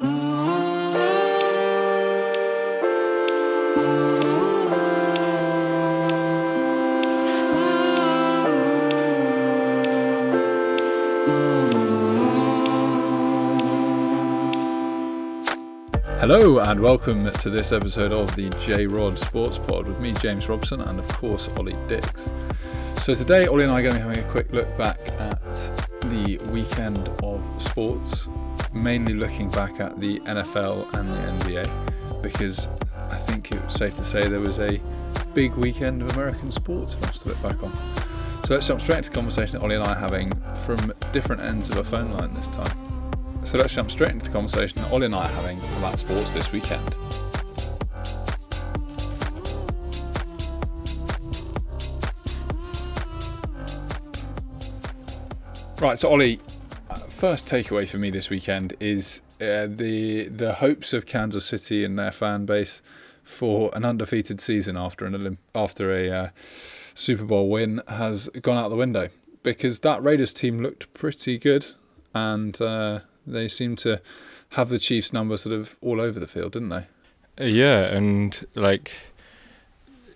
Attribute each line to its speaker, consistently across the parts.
Speaker 1: Hello and welcome to this episode of the J Rod Sports Pod with me, James Robson, and of course Ollie Dix. So today, Ollie and I are going to be having a quick look back at the weekend of sports, mainly looking back at the NFL and the NBA, because I think it's safe to say there was a big weekend of American sports for us to look back on. So let's jump straight into the conversation that Ollie and I are having from different ends of a phone line this time. So let's jump straight into the conversation that Ollie and I are having about sports this weekend. Right, so Ollie, first takeaway for me this weekend is uh, the the hopes of Kansas City and their fan base for an undefeated season after an Olymp- after a uh, Super Bowl win has gone out the window because that Raiders team looked pretty good and uh, they seemed to have the Chiefs number sort of all over the field, didn't they?
Speaker 2: Uh, yeah, and like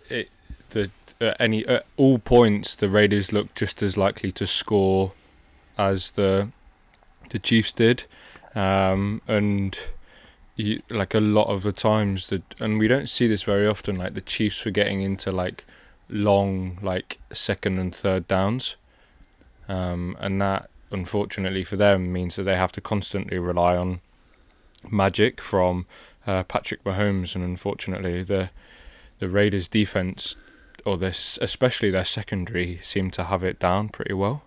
Speaker 2: it, the at any at all points the Raiders looked just as likely to score as the the Chiefs did, um, and you, like a lot of the times that, and we don't see this very often. Like the Chiefs were getting into like long, like second and third downs, um, and that unfortunately for them means that they have to constantly rely on magic from uh, Patrick Mahomes, and unfortunately the the Raiders' defense or this especially their secondary seem to have it down pretty well.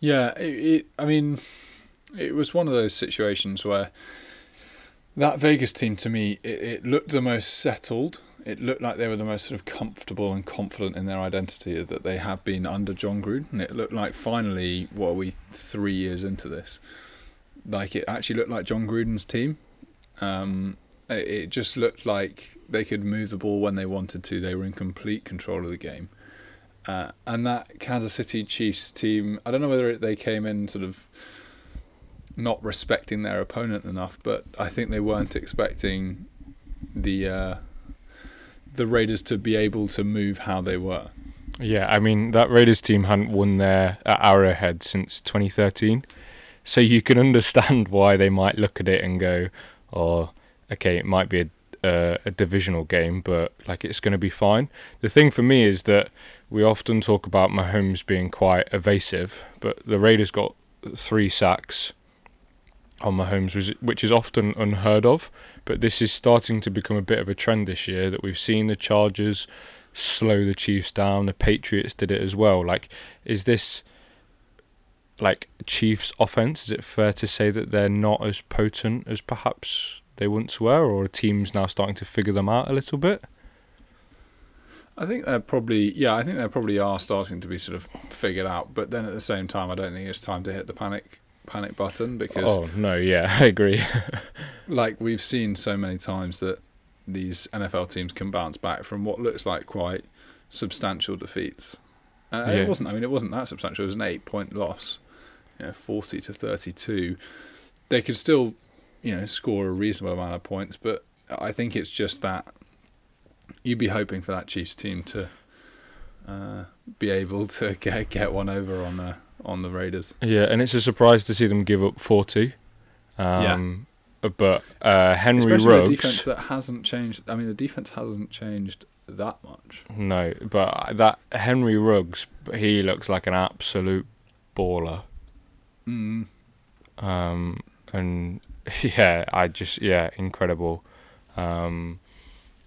Speaker 1: Yeah, it, it, I mean, it was one of those situations where that Vegas team to me, it, it, looked the most settled. It looked like they were the most sort of comfortable and confident in their identity that they have been under Jon Gruden. And it looked like finally, what are we, three years into this? Like it actually looked like Jon Gruden's team. Um, it just looked like they could move the ball when they wanted to. They were in complete control of the game. Uh, and that Kansas City Chiefs team, I don't know whether they came in sort of not respecting their opponent enough, but I think they weren't expecting the uh, the Raiders to be able to move how they were.
Speaker 2: Yeah, I mean that Raiders team hadn't won there at Arrowhead since 2013, so you can understand why they might look at it and go, "Oh, okay, it might be a uh, a divisional game, but like it's going to be fine." The thing for me is that we often talk about Mahomes being quite evasive, but the Raiders got three sacks on Mahomes, which is often unheard of. But this is starting to become a bit of a trend this year that we've seen the Chargers slow the Chiefs down. The Patriots did it as well. Like, is this like Chiefs offense? Is it fair to say that they're not as potent as perhaps they once were, or are teams now starting to figure them out a little bit?
Speaker 1: I think they're probably yeah. I think they probably are starting to be sort of figured out. But then at the same time, I don't think it's time to hit the panic panic button because
Speaker 2: oh no, yeah, I agree.
Speaker 1: like we've seen so many times that these NFL teams can bounce back from what looks like quite substantial defeats. Uh, yeah. It wasn't. I mean, it wasn't that substantial. It was an eight-point loss, you know, forty to thirty-two. They could still, you know, score a reasonable amount of points, but I think it's just that you'd be hoping for that Chiefs team to uh, be able to get get one over on the on the Raiders.
Speaker 2: Yeah, and it's a surprise to see them give up forty. Um, yeah. But uh, Henry
Speaker 1: Especially
Speaker 2: Ruggs,
Speaker 1: the defense that hasn't changed. I mean, the defense hasn't changed that much.
Speaker 2: No, but that Henry Ruggs, he looks like an absolute baller.
Speaker 1: Mm.
Speaker 2: Um, and yeah, I just yeah, incredible. Um,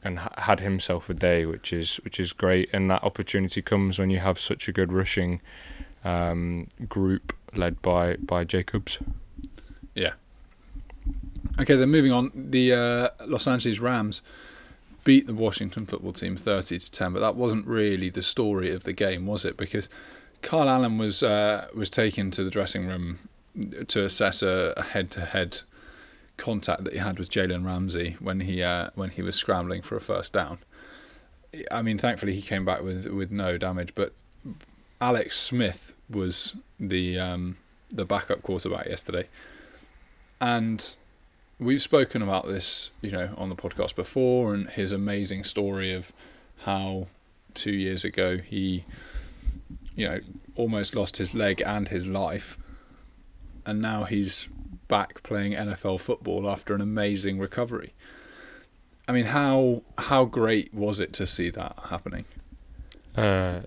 Speaker 2: and ha- had himself a day, which is which is great. And that opportunity comes when you have such a good rushing um, group led by by Jacobs.
Speaker 1: Yeah. Okay, then moving on, the uh, Los Angeles Rams beat the Washington football team thirty to ten, but that wasn't really the story of the game, was it? Because Kyle Allen was uh, was taken to the dressing room to assess a head to head contact that he had with Jalen Ramsey when he uh, when he was scrambling for a first down. I mean, thankfully he came back with with no damage, but Alex Smith was the um, the backup quarterback yesterday, and we've spoken about this, you know, on the podcast before, and his amazing story of how two years ago he, you know, almost lost his leg and his life, and now he's back playing NFL football after an amazing recovery. I mean, how how great was it to see that happening?
Speaker 2: Uh,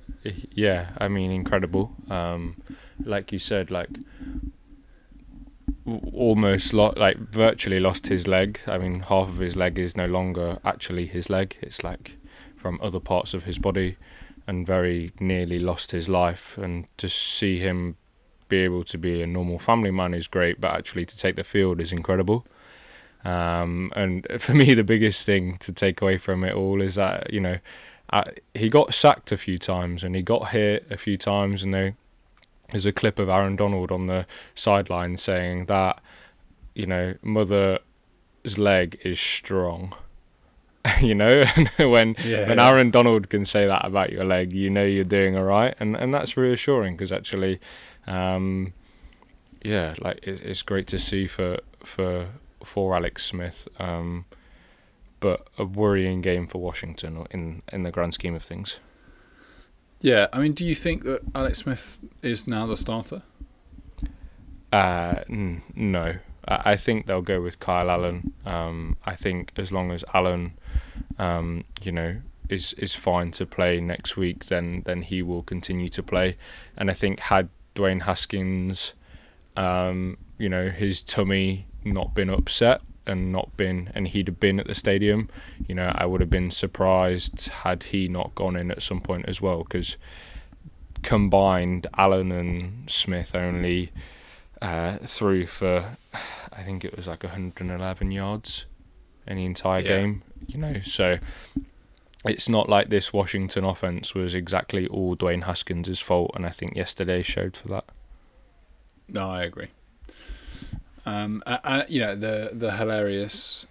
Speaker 2: yeah, I mean, incredible. Um, like you said, like almost lo- like virtually lost his leg. I mean, half of his leg is no longer actually his leg. It's like from other parts of his body, and very nearly lost his life. And to see him be able to be a normal family man is great, but actually to take the field is incredible. Um, and for me, the biggest thing to take away from it all is that you know uh, he got sacked a few times and he got hit a few times, and there, there's a clip of Aaron Donald on the sideline saying that you know mother's leg is strong. you know, when
Speaker 1: Yeah,
Speaker 2: when
Speaker 1: yeah.
Speaker 2: Aaron Donald can say that about your leg, you know you're doing all right, and and that's reassuring because actually, um, yeah, like it, it's great to see for for for Alex Smith, um, but a worrying game for Washington in in the grand scheme of things.
Speaker 1: Yeah, I mean, do you think that Alex Smith is now the starter?
Speaker 2: Uh, n- no, I, I think they'll go with Kyle Allen. Um, I think as long as Allen, um, you know, is is fine to play next week, then then he will continue to play. And I think had Dwayne Haskins, um, you know, his tummy not been upset and not been and he'd have been at the stadium, you know, I would have been surprised had he not gone in at some point as well because combined Allen and Smith only uh, threw for I think it was like 111 yards in the entire
Speaker 1: Yeah.
Speaker 2: game, you know, so it's not like this Washington offense was exactly all Dwayne Haskins' fault and I think yesterday showed for that.
Speaker 1: No, I agree. Um, uh, uh, you know the the hilarious.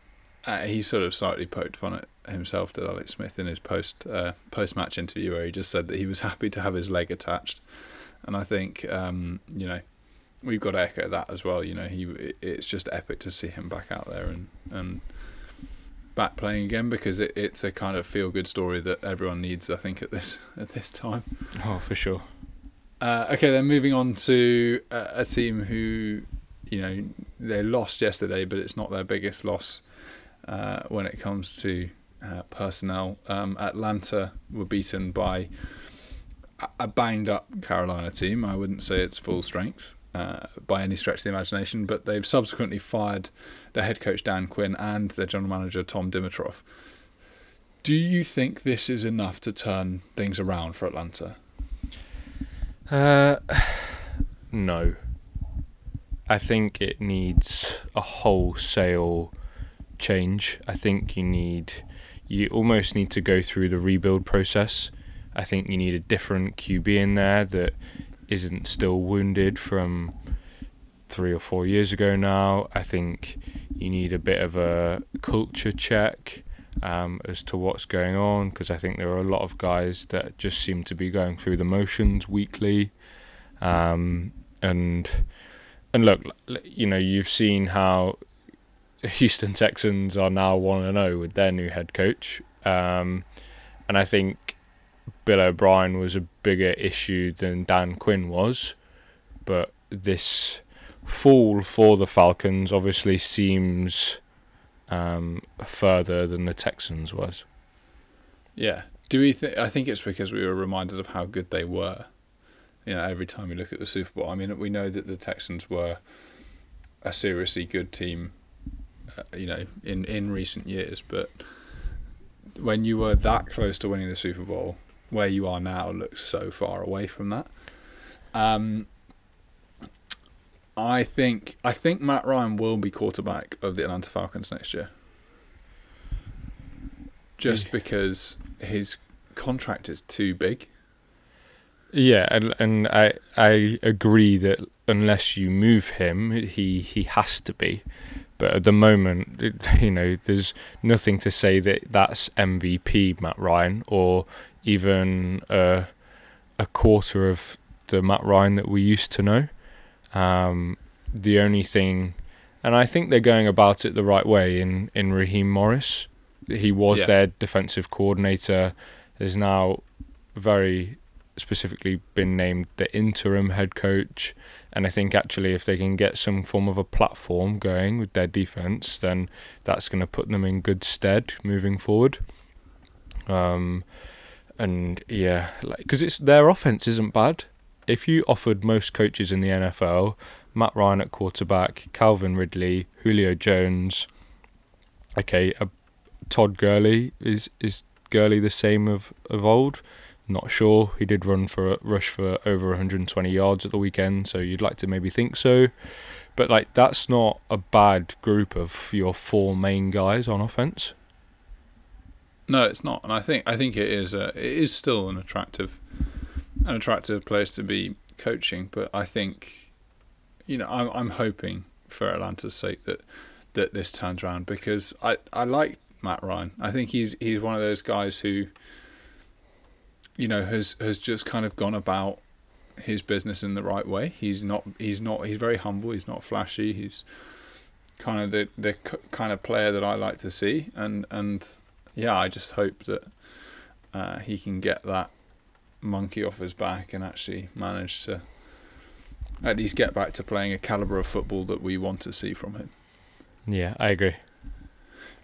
Speaker 1: Uh, he sort of slightly poked fun at himself, did Alex Smith, in his post uh, post match interview, where he just said that he was happy to have his leg attached, and I think um, you know we've got to echo that as well. You know, he it's just epic to see him back out there and and back playing again because it, it's a kind of feel good story that everyone needs. I think at this at this time.
Speaker 2: Oh, for sure.
Speaker 1: Uh, okay, then moving on to a, a team who, you know, they lost yesterday, but it's not their biggest loss uh, when it comes to uh, personnel. Um, Atlanta were beaten by a- a banged up Carolina team. I wouldn't say it's full strength uh, by any stretch of the imagination, but they've subsequently fired their head coach Dan Quinn and their general manager Tom Dimitroff. Do you think this is enough to turn things around for Atlanta?
Speaker 2: Uh, no. I think it needs a wholesale change. I think you need, you almost need to go through the rebuild process. I think you need a different QB in there that isn't still wounded from three or four years ago now. I think you need a bit of a culture check um, as to what's going on because I think there are a lot of guys that just seem to be going through the motions weekly. Um, and and look, you know, you've seen how Houston Texans are now one and zero with their new head coach, um, and I think Bill O'Brien was a bigger issue than Dan Quinn was, but this fall for the Falcons obviously seems um, further than the Texans was.
Speaker 1: Yeah. Do we think? I think it's because we were reminded of how good they were. You know, every time we look at the Super Bowl, I mean, we know that the Texans were a seriously good team. Uh, you know, in in recent years, but when you were that close to winning the Super Bowl, where you are now looks so far away from that. Um, I think I think Matt Ryan will be quarterback of the Atlanta Falcons next year. Just
Speaker 2: Yeah.
Speaker 1: because his contract is too big.
Speaker 2: Yeah, and, and I I agree that unless you move him, he he has to be. But at the moment, it, you know, there's nothing to say that that's MVP Matt Ryan or even a a quarter of the Matt Ryan that we used to know. Um, the only thing and I think they're going about it the right way in in Raheem Morris. He was
Speaker 1: Yeah.
Speaker 2: their defensive coordinator. Has now very specifically been named the interim head coach. And I think actually, if they can get some form of a platform going with their defense, then that's going to put them in good stead moving forward. Um, and yeah, like because it's their offense isn't bad. If you offered most coaches in the NFL Matt Ryan at quarterback, Calvin Ridley, Julio Jones, okay, a Todd Gurley is is Gurley the same of of old? Not sure. He did run for a rush for over 120 yards at the weekend, so you'd like to maybe think so. But like that's not a bad group of your four main guys on offense.
Speaker 1: No, it's not, and I think I think it is a, it is still an attractive an attractive place to be coaching. But I think, you know, I'm I'm hoping for Atlanta's sake that that this turns around because I I like Matt Ryan. I think he's he's one of those guys who, you know, has has just kind of gone about his business in the right way. He's not he's not he's very humble. He's not flashy. He's kind of the the kind of player that I like to see, and and yeah, I just hope that uh, he can get that monkey off his back and actually manage to at least get back to playing a caliber of football that we want to see from him.
Speaker 2: Yeah, I agree.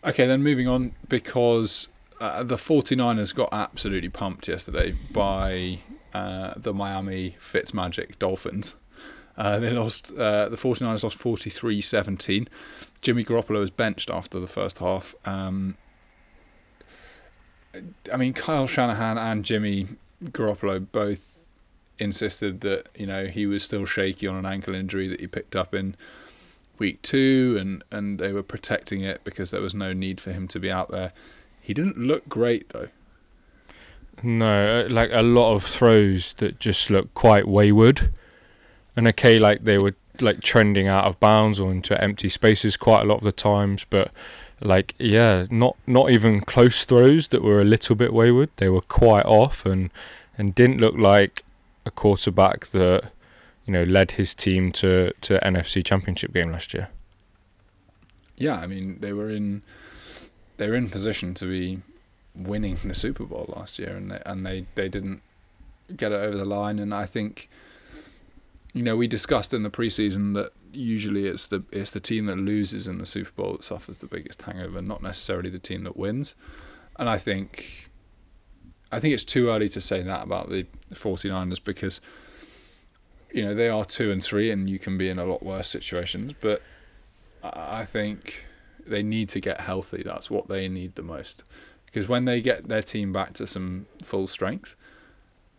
Speaker 1: Okay, then moving on because uh, the 49ers got absolutely pumped yesterday by uh, the Miami Fitzmagic Dolphins. Uh, they lost. Uh, the 49ers lost 43-17. Jimmy Garoppolo was benched after the first half. Um, I mean, Kyle Shanahan and Jimmy Garoppolo both insisted that you know he was still shaky on an ankle injury that he picked up in week two, and and they were protecting it because there was no need for him to be out there. He didn't look great though.
Speaker 2: No, uh, like a lot of throws that just look quite wayward. And okay, like they were like trending out of bounds or into empty spaces quite a lot of the times, but like yeah, not not even close throws that were a little bit wayward. They were quite off and and didn't look like a quarterback that you know led his team to to NFC Championship game last year.
Speaker 1: Yeah, I mean they were in they were in position to be winning the Super Bowl last year, and they, and they they didn't get it over the line. And I think you know we discussed in the preseason that usually it's the it's the team that loses in the Super Bowl that suffers the biggest hangover, not necessarily the team that wins. And I think I think it's too early to say that about the 49ers because you know they are 2 and 3 and you can be in a lot worse situations, but I I think they need to get healthy. That's what they need the most. Because when they get their team back to some full strength,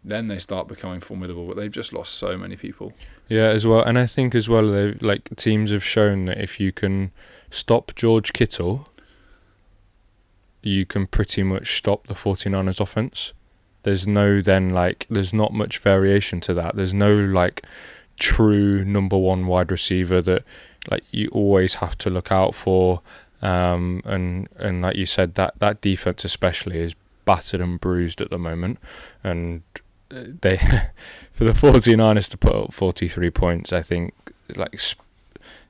Speaker 1: then they start becoming formidable. But they've just lost so many people.
Speaker 2: Yeah, as well, and I think as well, they like teams have shown that if you can stop George Kittle, you can pretty much stop the 49ers offense. There's no then like there's not much variation to that. There's no like true number one wide receiver that like you always have to look out for. Um, and and like you said, that that defense especially is battered and bruised at the moment, and they for the 49ers to put up 43 points, I think like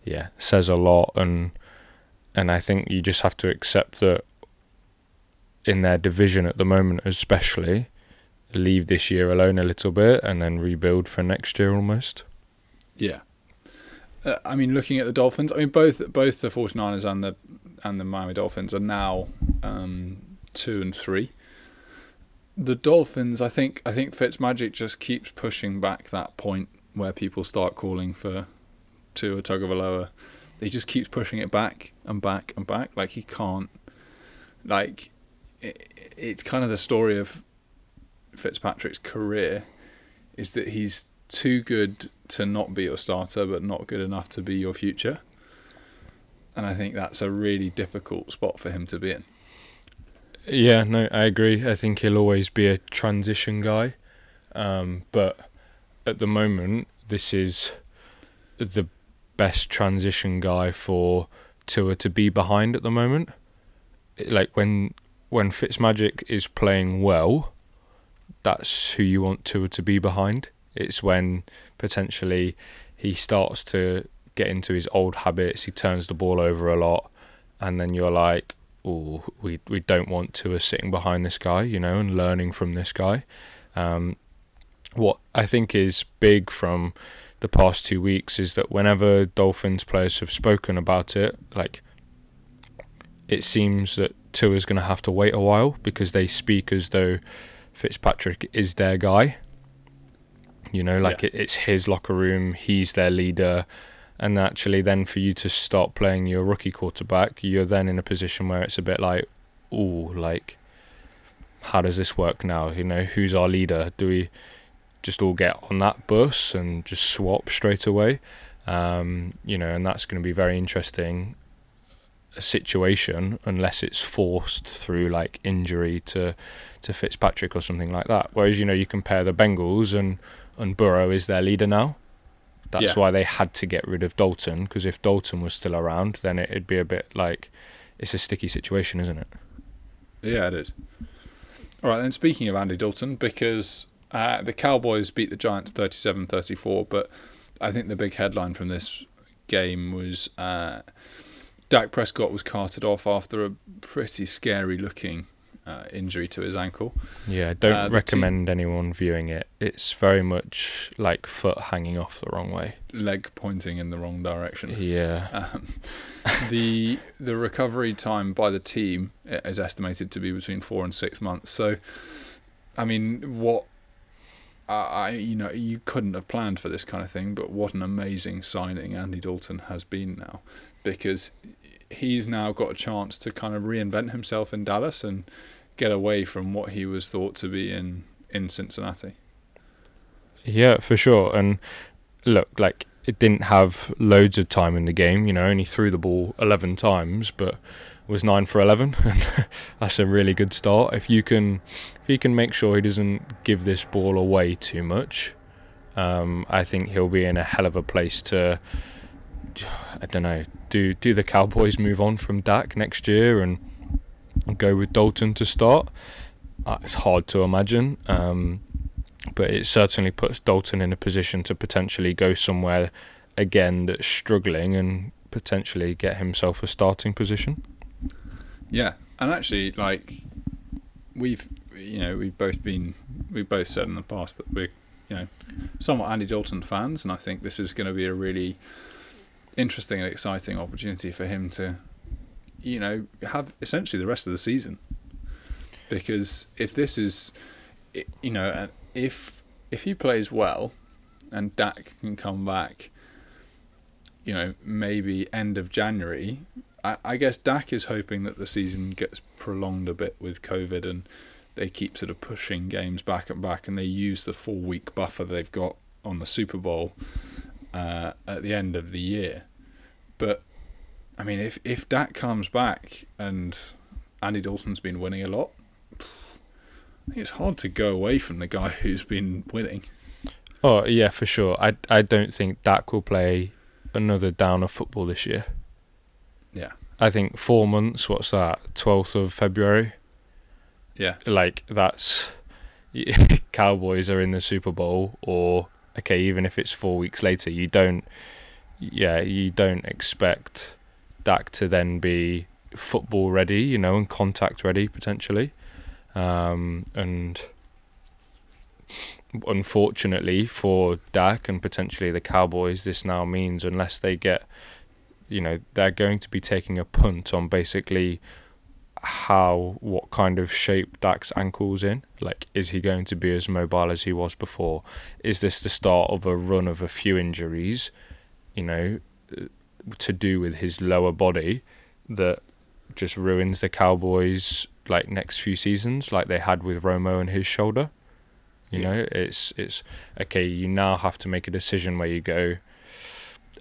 Speaker 2: yeah says a lot, and and I think you just have to accept that in their division at the moment, especially leave this year alone a little bit and then rebuild for next year almost.
Speaker 1: Yeah. Uh, I mean, looking at the Dolphins, I mean both both the 49ers and the and the Miami Dolphins are now um, two and three. The Dolphins, I think, I think Fitzmagic just keeps pushing back that point where people start calling for to a tug of a Tagovailoa. He just keeps pushing it back and back and back. Like he can't. Like it, it's kind of the story of Fitzpatrick's career, is that he's too good to not be your starter, but not good enough to be your future. And I think that's a really difficult spot for him to be in.
Speaker 2: Yeah, no, I agree. I think he'll always be a transition guy. Um, but at the moment, this is the best transition guy for Tua to be behind at the moment. Like when when Fitzmagic is playing well, that's who you want Tua to be behind. It's when potentially he starts to get into his old habits. He turns the ball over a lot, and then you're like, oh, we we don't want to sitting behind this guy, you know, and learning from this guy. Um, what I think is big from the past two weeks is that whenever Dolphins players have spoken about it, like it seems that Tua's going to have to wait a while because they speak as though Fitzpatrick is their guy. You know, like yeah. it, it's his locker room, he's their leader. And actually, then for you to start playing your rookie quarterback, you're then in a position where it's a bit like, oh, like, how does this work now? You know, who's our leader? Do we just all get on that bus and just swap straight away. Um, you know, and that's going to be very interesting situation unless it's forced through like injury to to Fitzpatrick or something like that. Whereas you know you compare the Bengals and and Burrow is their leader now. That's yeah. why they had to get rid of Dalton because if Dalton was still around, then it'd be a bit like it's a sticky situation, isn't it?
Speaker 1: Yeah, it is. All right, then speaking of Andy Dalton, because uh, the Cowboys beat the Giants 37 34, but I think the big headline from this game was uh, Dak Prescott was carted off after a pretty scary looking uh, injury to his ankle.
Speaker 2: Yeah, don't uh, recommend anyone viewing it. It's very much like foot hanging off the wrong way,
Speaker 1: leg pointing in the wrong direction.
Speaker 2: Yeah. Um,
Speaker 1: the the recovery time by the team is estimated to be between four and six months. So, I mean, what I, you know, you couldn't have planned for this kind of thing, but what an amazing signing Andy Dalton has been now, because he's now got a chance to kind of reinvent himself in Dallas and get away from what he was thought to be in in Cincinnati.
Speaker 2: Yeah, for sure. And look, like it didn't have loads of time in the game. You know, only threw the ball eleven times, but was nine for eleven, and that's a really good start. If you can, if he can make sure he doesn't give this ball away too much, um, I think he'll be in a hell of a place to. I don't know. Do do the Cowboys move on from Dak next year and go with Dalton to start? Uh, it's hard to imagine, um, but it certainly puts Dalton in a position to potentially go somewhere again that's struggling and potentially get himself a starting position.
Speaker 1: Yeah, and actually, like we've you know we've both been we've both said in the past that we're you know somewhat Andy Dalton fans, and I think this is going to be a really interesting and exciting opportunity for him to you know have essentially the rest of the season because if this is you know if if he plays well and Dak can come back you know maybe end of January I, guess Dak is hoping that the season gets prolonged a bit with COVID and they keep sort of pushing games back and back and they use the four week buffer they've got on the Super Bowl uh, at the end of the year. But I mean, if if Dak comes back and Andy Dalton's been winning a lot, I think it's hard to go away from the guy who's been winning.
Speaker 2: Oh yeah, for sure. I I don't think Dak will play another down of football this year.
Speaker 1: Yeah.
Speaker 2: I think four months. What's that? Twelfth of February.
Speaker 1: Yeah.
Speaker 2: Like that's Cowboys are in the Super Bowl, or okay, even if it's four weeks later, you don't. Yeah, you don't expect Dak to then be football ready, you know, and contact ready potentially, um, and unfortunately for Dak and potentially the Cowboys, this now means unless they get you know they're going to be taking a punt on basically how what kind of shape Dak's ankles in. Like, is he going to be as mobile as he was before? Is this the start of a run of a few injuries? You know, to do with his lower body that just ruins the Cowboys like next few seasons, like they had with Romo and his shoulder. You yeah. know, it's it's okay. You now have to make a decision where you go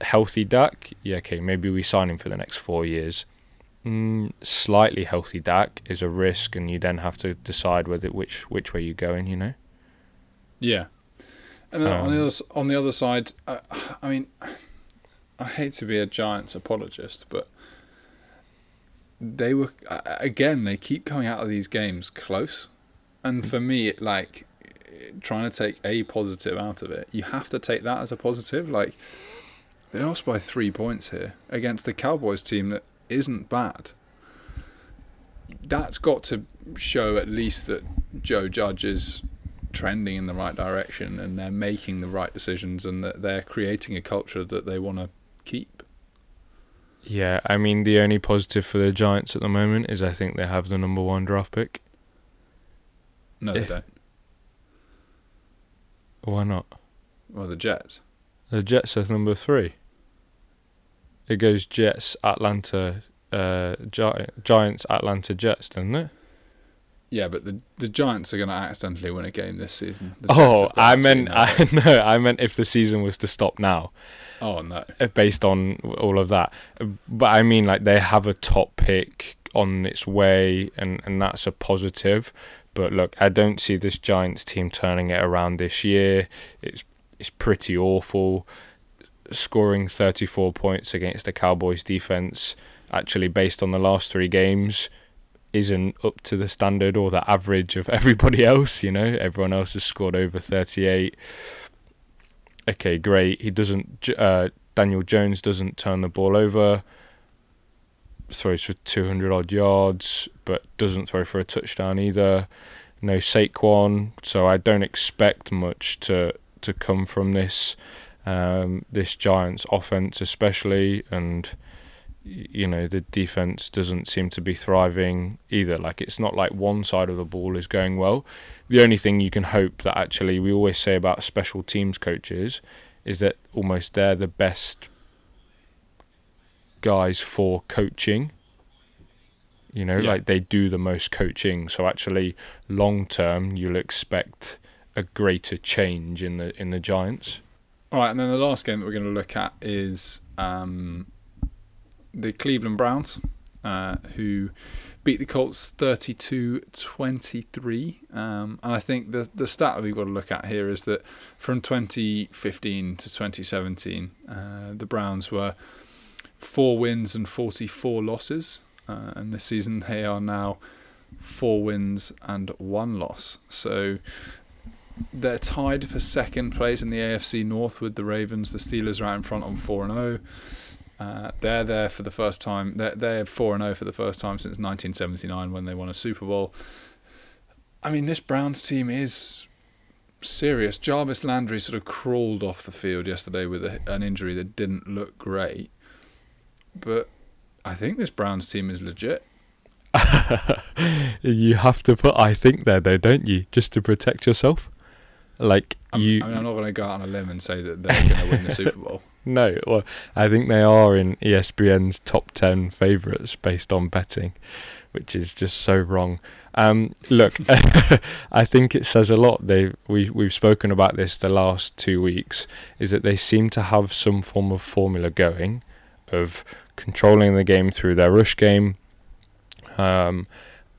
Speaker 2: healthy Dak, yeah, okay, maybe we sign him for the next four years. Mm, slightly healthy Dak is a risk, and you then have to decide whether which which way you're going. You know.
Speaker 1: Yeah, and then um, on the um, other on the other side, I, I mean, I hate to be a Giants apologist, but they were again they keep coming out of these games close, and for me, like trying to take a positive out of it, you have to take that as a positive. Like They lost by three points here against the Cowboys team that isn't bad. That's got to show at least that Joe Judge is trending in the right direction and they're making the right decisions and that they're creating a culture that they want to.
Speaker 2: Yeah, I mean the only positive for the Giants at the moment is I think they have the number one draft pick.
Speaker 1: No, they
Speaker 2: If-
Speaker 1: don't.
Speaker 2: Why not?
Speaker 1: Well, the Jets.
Speaker 2: The Jets are number three. It goes Jets, Atlanta, uh, Gi- Giants, Atlanta, Jets, doesn't it?
Speaker 1: Yeah, but the the Giants are going to accidentally win a game this season. The
Speaker 2: Oh, I meant I no, I meant if the season was to stop now,
Speaker 1: Oh no.
Speaker 2: uh, based on all of that. But I mean, like they have a top pick on its way, and and that's a positive. But look, I don't see this Giants team turning it around this year. It's it's pretty awful. Scoring 34 points against the Cowboys defense, actually based on the last three games, isn't up to the standard or the average of everybody else. You know, everyone else has scored over 38. Okay, great. He doesn't. Uh, Daniel Jones doesn't turn the ball over. Throws for 200 odd yards, but doesn't throw for a touchdown either. No Saquon, so I don't expect much to to come from this um, this Giants offense, especially, and you know the defense doesn't seem to be thriving either. Like it's not like one side of the ball is going well. The only thing you can hope that actually we always say about special teams coaches is that almost they're the best guys for coaching. You know,
Speaker 1: Yeah.
Speaker 2: like they do the most coaching. So actually, long term, you'll expect a greater change in the in the Giants.
Speaker 1: All right, and then the last game that we're going to look at is um, the Cleveland Browns, uh, who beat the Colts 32 23. Um, and I think the, the stat that we've got to look at here is that from 2015 to 2017, uh, the Browns were four wins and 44 losses. Uh, and this season they are now four wins and one loss. So they're tied for second place in the AFC North with the Ravens. The Steelers are out in front on four and zero. Uh, they're there for the first time. They're they're four and zero for the first time since 1979 when they won a Super Bowl. I mean, this Browns team is serious. Jarvis Landry sort of crawled off the field yesterday with a, an injury that didn't look great, but I think this Browns team is legit.
Speaker 2: you have to put I think there though, don't you? Just to protect yourself. Like
Speaker 1: I'm,
Speaker 2: you
Speaker 1: I mean, I'm not going to go out on a limb and say that they're going to win the Super Bowl.
Speaker 2: No, well, I think they are in ESPN's top 10 favourites based on betting, which is just so wrong. Um, look, I think it says a lot. They we we've spoken about this the last two weeks. Is that they seem to have some form of formula going, of controlling the game through their rush game, um,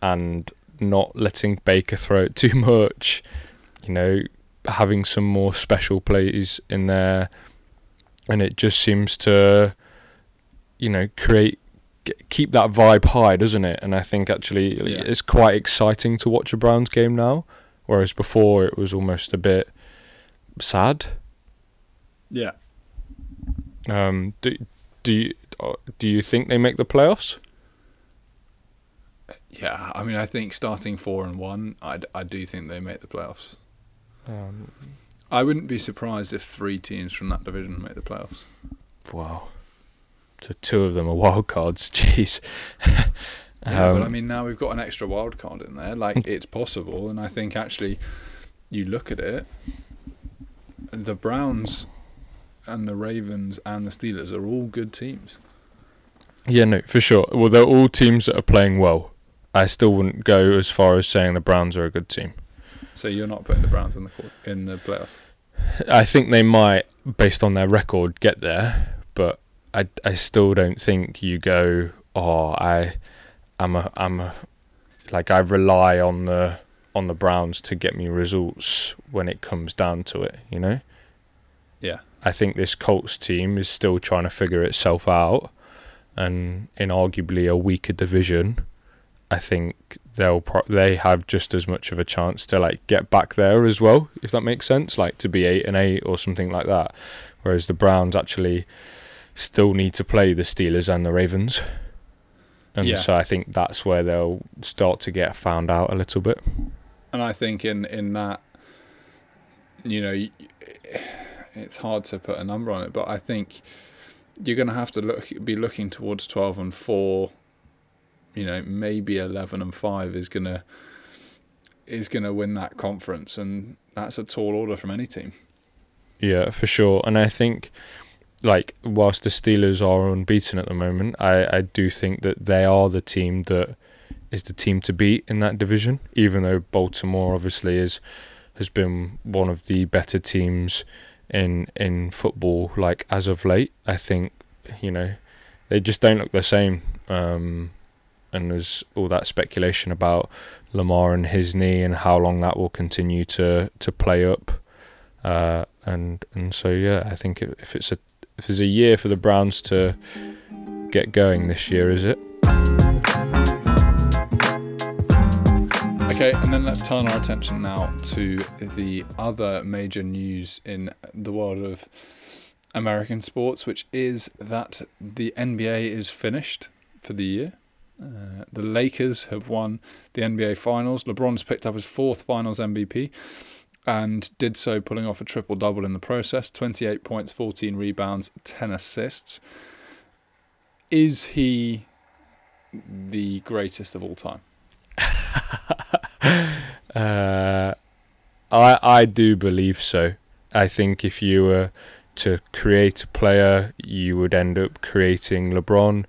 Speaker 2: and not letting Baker throw it too much. You know, having some more special plays in there and it just seems to you know create keep that vibe high doesn't it and i think actually
Speaker 1: Yeah.
Speaker 2: it's quite exciting to watch a browns game now whereas before it was almost a bit sad
Speaker 1: Yeah.
Speaker 2: um do do you uh, do you think they make the playoffs
Speaker 1: Yeah, I mean, I think starting four and one, I, I do think they make the playoffs.
Speaker 2: um,
Speaker 1: I wouldn't be surprised if three teams from that division make the playoffs.
Speaker 2: wow so two of them are wild cards jeez
Speaker 1: Yeah, but I
Speaker 2: Um,
Speaker 1: mean, now we've got an extra wild card in there. Like, it's possible, and I think actually, you look at it, the Browns and the Ravens and the Steelers are all good teams.
Speaker 2: Yeah, no, for sure. Well, they're all teams that are playing well. I still wouldn't go as far as saying the Browns are a good team.
Speaker 1: So you're not putting the Browns in the in the playoffs.
Speaker 2: I think they might, based on their record, get there, but I, I still don't think you go. Oh, I, I'm a, I'm a, like I rely on the on the Browns to get me results when it comes down to it. You know.
Speaker 1: Yeah.
Speaker 2: I think this Colts team is still trying to figure itself out, and in arguably a weaker division, I think they'll pro- they have just as much of a chance to like get back there as well, if that makes sense, like to be eight and eight or something like that. Whereas the Browns actually, still need to play the Steelers and the Ravens. And
Speaker 1: Yeah.
Speaker 2: so I think that's where they'll start to get found out a little bit.
Speaker 1: And I think in in that, you know, it's hard to put a number on it, but I think you're going to have to look be looking towards twelve and four. You know, maybe eleven and five is gonna is gonna win that conference, and that's a tall order from any team.
Speaker 2: Yeah, for sure. And I think, like, whilst the Steelers are unbeaten at the moment, I, I do think that they are the team that is the team to beat in that division. Even though Baltimore obviously is has been one of the better teams in in football, like as of late. I think you know they just don't look the same. Um, and there's all that speculation about Lamar and his knee and how long that will continue to to play up. Uh, and and so yeah, I think if it's a if there's a year for the Browns to get going this year, is it?
Speaker 1: Okay, and then let's turn our attention now to the other major news in the world of American sports, which is that the NBA is finished for the year. Uh, the Lakers have won the NBA Finals. LeBron's picked up his fourth Finals MVP and did so pulling off a triple double in the process 28 points, 14 rebounds, 10 assists. Is he the greatest of all time?
Speaker 2: Uh, I I do believe so. I think if you were to create a player, you would end up creating LeBron.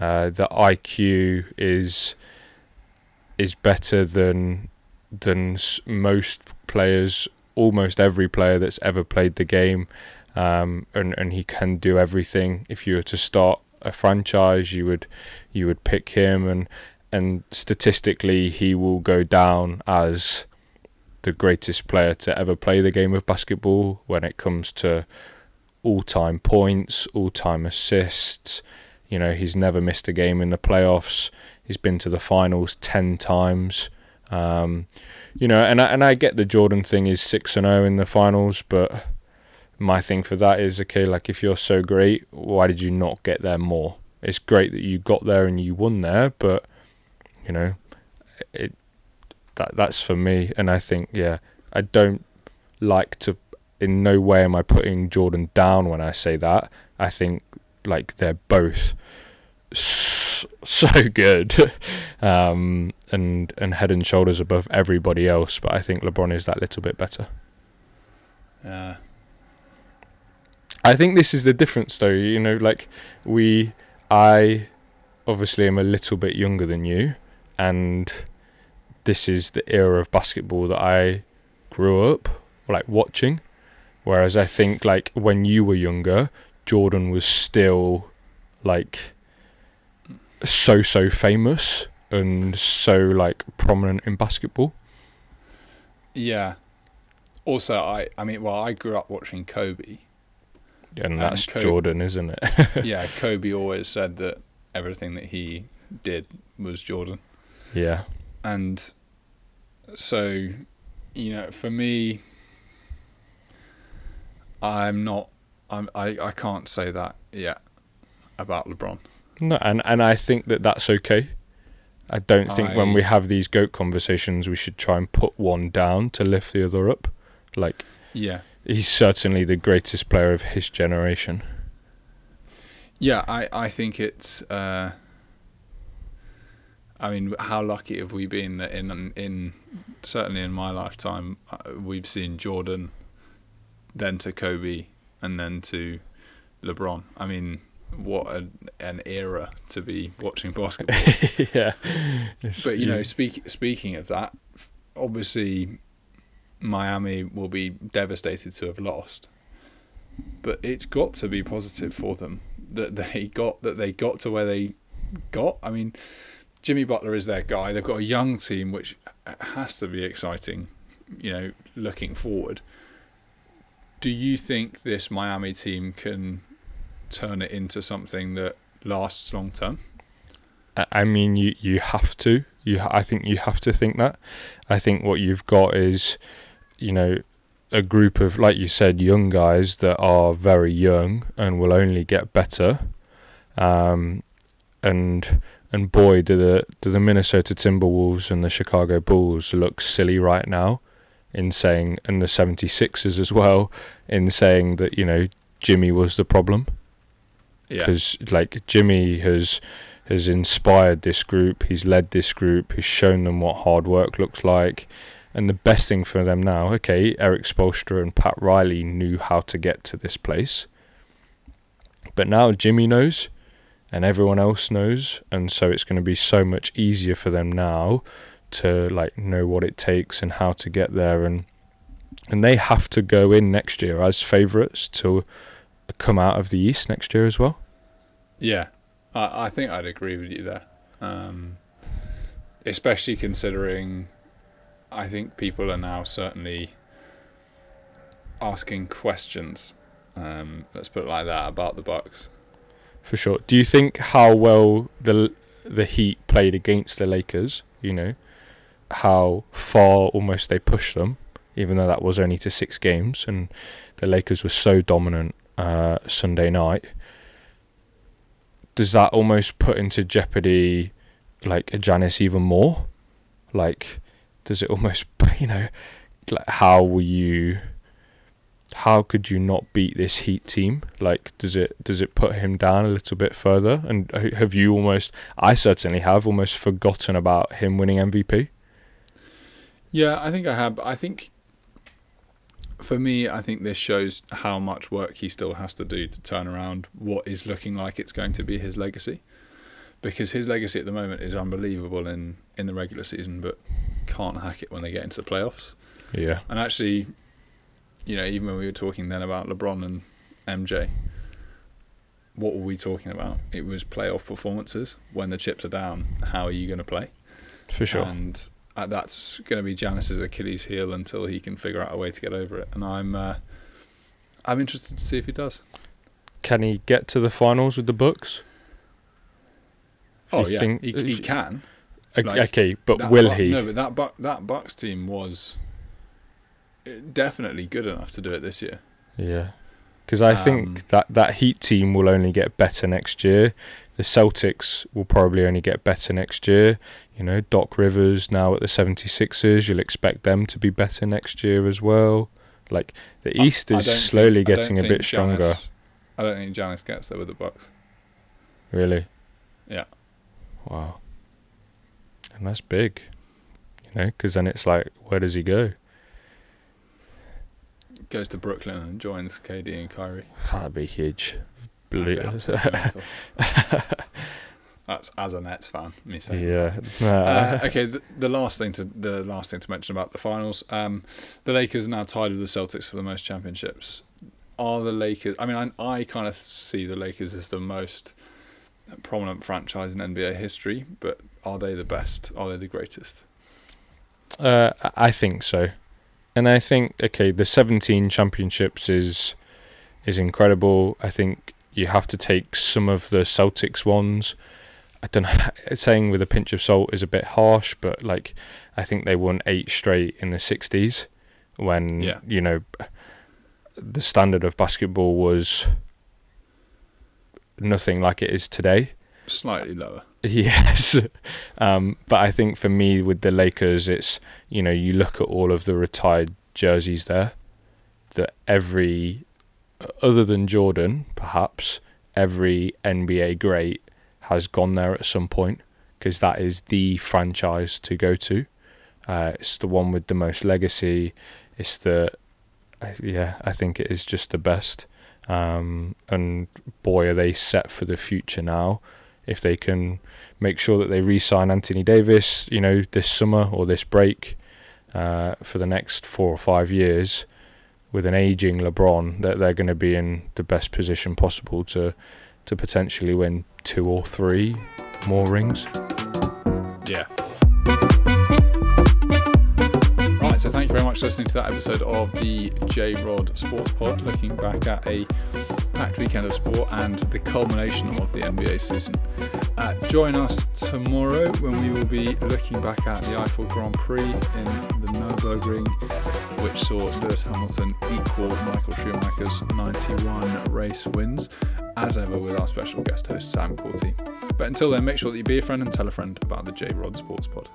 Speaker 2: Uh, the IQ is is better than than most players, almost every player that's ever played the game, um, and and he can do everything. If you were to start a franchise, you would you would pick him, and and statistically, he will go down as the greatest player to ever play the game of basketball when it comes to all-time points, all-time assists. You know, he's never missed a game in the playoffs. He's been to the finals ten times. Um, you know, and I, and I get the Jordan thing is six and zero in the finals, but my thing for that is okay. Like, if you're so great, why did you not get there more? It's great that you got there and you won there, but you know, it that that's for me. And I think, yeah, I don't like to. In no way am I putting Jordan down when I say that. I think like they're both so good, um, and and head and shoulders above everybody else. But I think LeBron is that little bit better.
Speaker 1: Yeah.
Speaker 2: I think this is the difference, though. You know, like we, I, obviously am a little bit younger than you, and this is the era of basketball that I grew up like watching. Whereas I think like when you were younger, Jordan was still like so so famous and so like prominent in basketball.
Speaker 1: Yeah. Also, I I mean, well, I grew up watching Kobe.
Speaker 2: And
Speaker 1: And
Speaker 2: that's
Speaker 1: Co-
Speaker 2: Jordan, isn't it?
Speaker 1: yeah, Kobe always said that everything that he did was Jordan,
Speaker 2: yeah.
Speaker 1: and so you know, for me, I'm not. I'm. I. I can't say that yet about LeBron.
Speaker 2: No, and and I think that that's okay. I don't think when we have these goat conversations, we should try and put one down to lift the other up. Like
Speaker 1: Yeah.
Speaker 2: he's certainly the greatest player of his generation.
Speaker 1: Yeah, I, I think it's. Uh, I mean, how lucky have we been that in in certainly in my lifetime uh, we've seen Jordan, then to Kobe, and then to LeBron. I mean, what a, an era to be watching basketball.
Speaker 2: yeah, It's-
Speaker 1: But you know,
Speaker 2: yeah.
Speaker 1: speak, speaking of that, obviously Miami will be devastated to have lost. But it's got to be positive for them that they got that they got to where they got. I mean, Jimmy Butler is their guy. They've got a young team, which has to be exciting. You know, looking forward. Do you think this Miami team can turn it into something that lasts long term?
Speaker 2: I- mean, you you have to. You, I think you have to think that. I think what you've got is, you know, a group of, like you said, young guys that are very young and will only get better. Um, and and boy, do the do the Minnesota Timberwolves and the Chicago Bulls look silly right now in saying, and the 76ers as well, in saying that you know Jimmy was the problem.
Speaker 1: Yeah.
Speaker 2: Because like Jimmy has has inspired this group, he's led this group, he's shown them what hard work looks like. And the best thing for them now, okay, Erik Spoelstra and Pat Riley knew how to get to this place. But now Jimmy knows and everyone else knows and so it's going to be so much easier for them now to like know what it takes and how to get there and and they have to go in next year as favourites to come out of the East next year as well.
Speaker 1: Yeah, I, I think I'd agree with you there. Um, especially considering I think people are now certainly asking questions. Um, let's put it like that about the Bucks.
Speaker 2: For sure. Do you think how well the the Heat played against the Lakers? You know, how far almost they pushed them, even though that was only to six games, and the Lakers were so dominant uh, Sunday night. Does that almost put into jeopardy, like Giannis even more? Like, does it almost, you know, like how will you? How could you not beat this Heat team? Like, does it does it put him down a little bit further? And have you almost? I certainly have almost forgotten about him winning MVP.
Speaker 1: Yeah, I think I have. I think for me, I think this shows how much work he still has to do to turn around what is looking like it's going to be his legacy. Because his legacy at the moment is unbelievable in, in the regular season, but can't hack it when they get into the playoffs.
Speaker 2: Yeah.
Speaker 1: And actually, you know, even when we were talking then about LeBron and MJ, what were we talking about? It was playoff performances. When the chips are down, how are you going to play?
Speaker 2: For sure.
Speaker 1: And that's going to be Giannis's Achilles heel until he can figure out a way to get over it. And I'm, uh, I'm interested to see if he does.
Speaker 2: Can he get to the finals with the Bucks?
Speaker 1: Oh yeah, think, he, he can.
Speaker 2: Like, okay, but will he?
Speaker 1: No, but that Buck, that Bucks team was uh, definitely good enough to do it this year.
Speaker 2: Yeah, because I um, think that that Heat team will only get better next year. The Celtics will probably only get better next year. You know, Doc Rivers now at the 76ers, you'll expect them to be better next year as well. Like the East is slowly think, getting a bit stronger.
Speaker 1: I don't think Giannis gets there with the Bucks.
Speaker 2: Really?
Speaker 1: Yeah.
Speaker 2: Wow. And that's big, you know, because then it's like, where does he go?
Speaker 1: Goes to Brooklyn and joins KD and Kyrie.
Speaker 2: That'd be huge.
Speaker 1: That's as a Nets fan, me saying.
Speaker 2: Yeah.
Speaker 1: Uh, okay. The, the, last thing to the last thing to mention about the finals, um, the Lakers are now tied with the Celtics for the most championships. Are the Lakers? I mean, I, I kind of see the Lakers as the most prominent franchise in NBA history, but are they the best? Are they the greatest?
Speaker 2: Uh, I think so, and I think okay, the 17 championships is is incredible. I think you have to take some of the Celtics ones. I don't know. Saying with a pinch of salt is a bit harsh, but like I think they won eight straight in the 60s when
Speaker 1: yeah.
Speaker 2: you know the standard of basketball was nothing like it is today.
Speaker 1: Slightly lower.
Speaker 2: Yes. um, but I think for me with the Lakers, it's, you know, you look at all of the retired jerseys there, that every, other than Jordan, perhaps, every NBA great has gone there at some point because that is the franchise to go to. Uh, it's the one with the most legacy. It's the, yeah, I think it is just the best. Um, and boy, are they set for the future now. If they can make sure that they re-sign Anthony Davis, you know, this summer or this break uh, for the next four or five years, with an aging LeBron, that they're going to be in the best position possible to to potentially win two or three more rings.
Speaker 1: Yeah. Right, so thank you very much for listening to that episode of the J Rod Sports Pod, looking back at a packed weekend of sport and the culmination of the NBA season. Uh, join us tomorrow when we will be looking back at the Eifel Grand Prix in the Nurburgring which saw Lewis Hamilton equal Michael Schumacher's 91 race wins, as ever with our special guest host Sam Corty. But until then, make sure that you be a friend and tell a friend about the J Rod Sports Pod.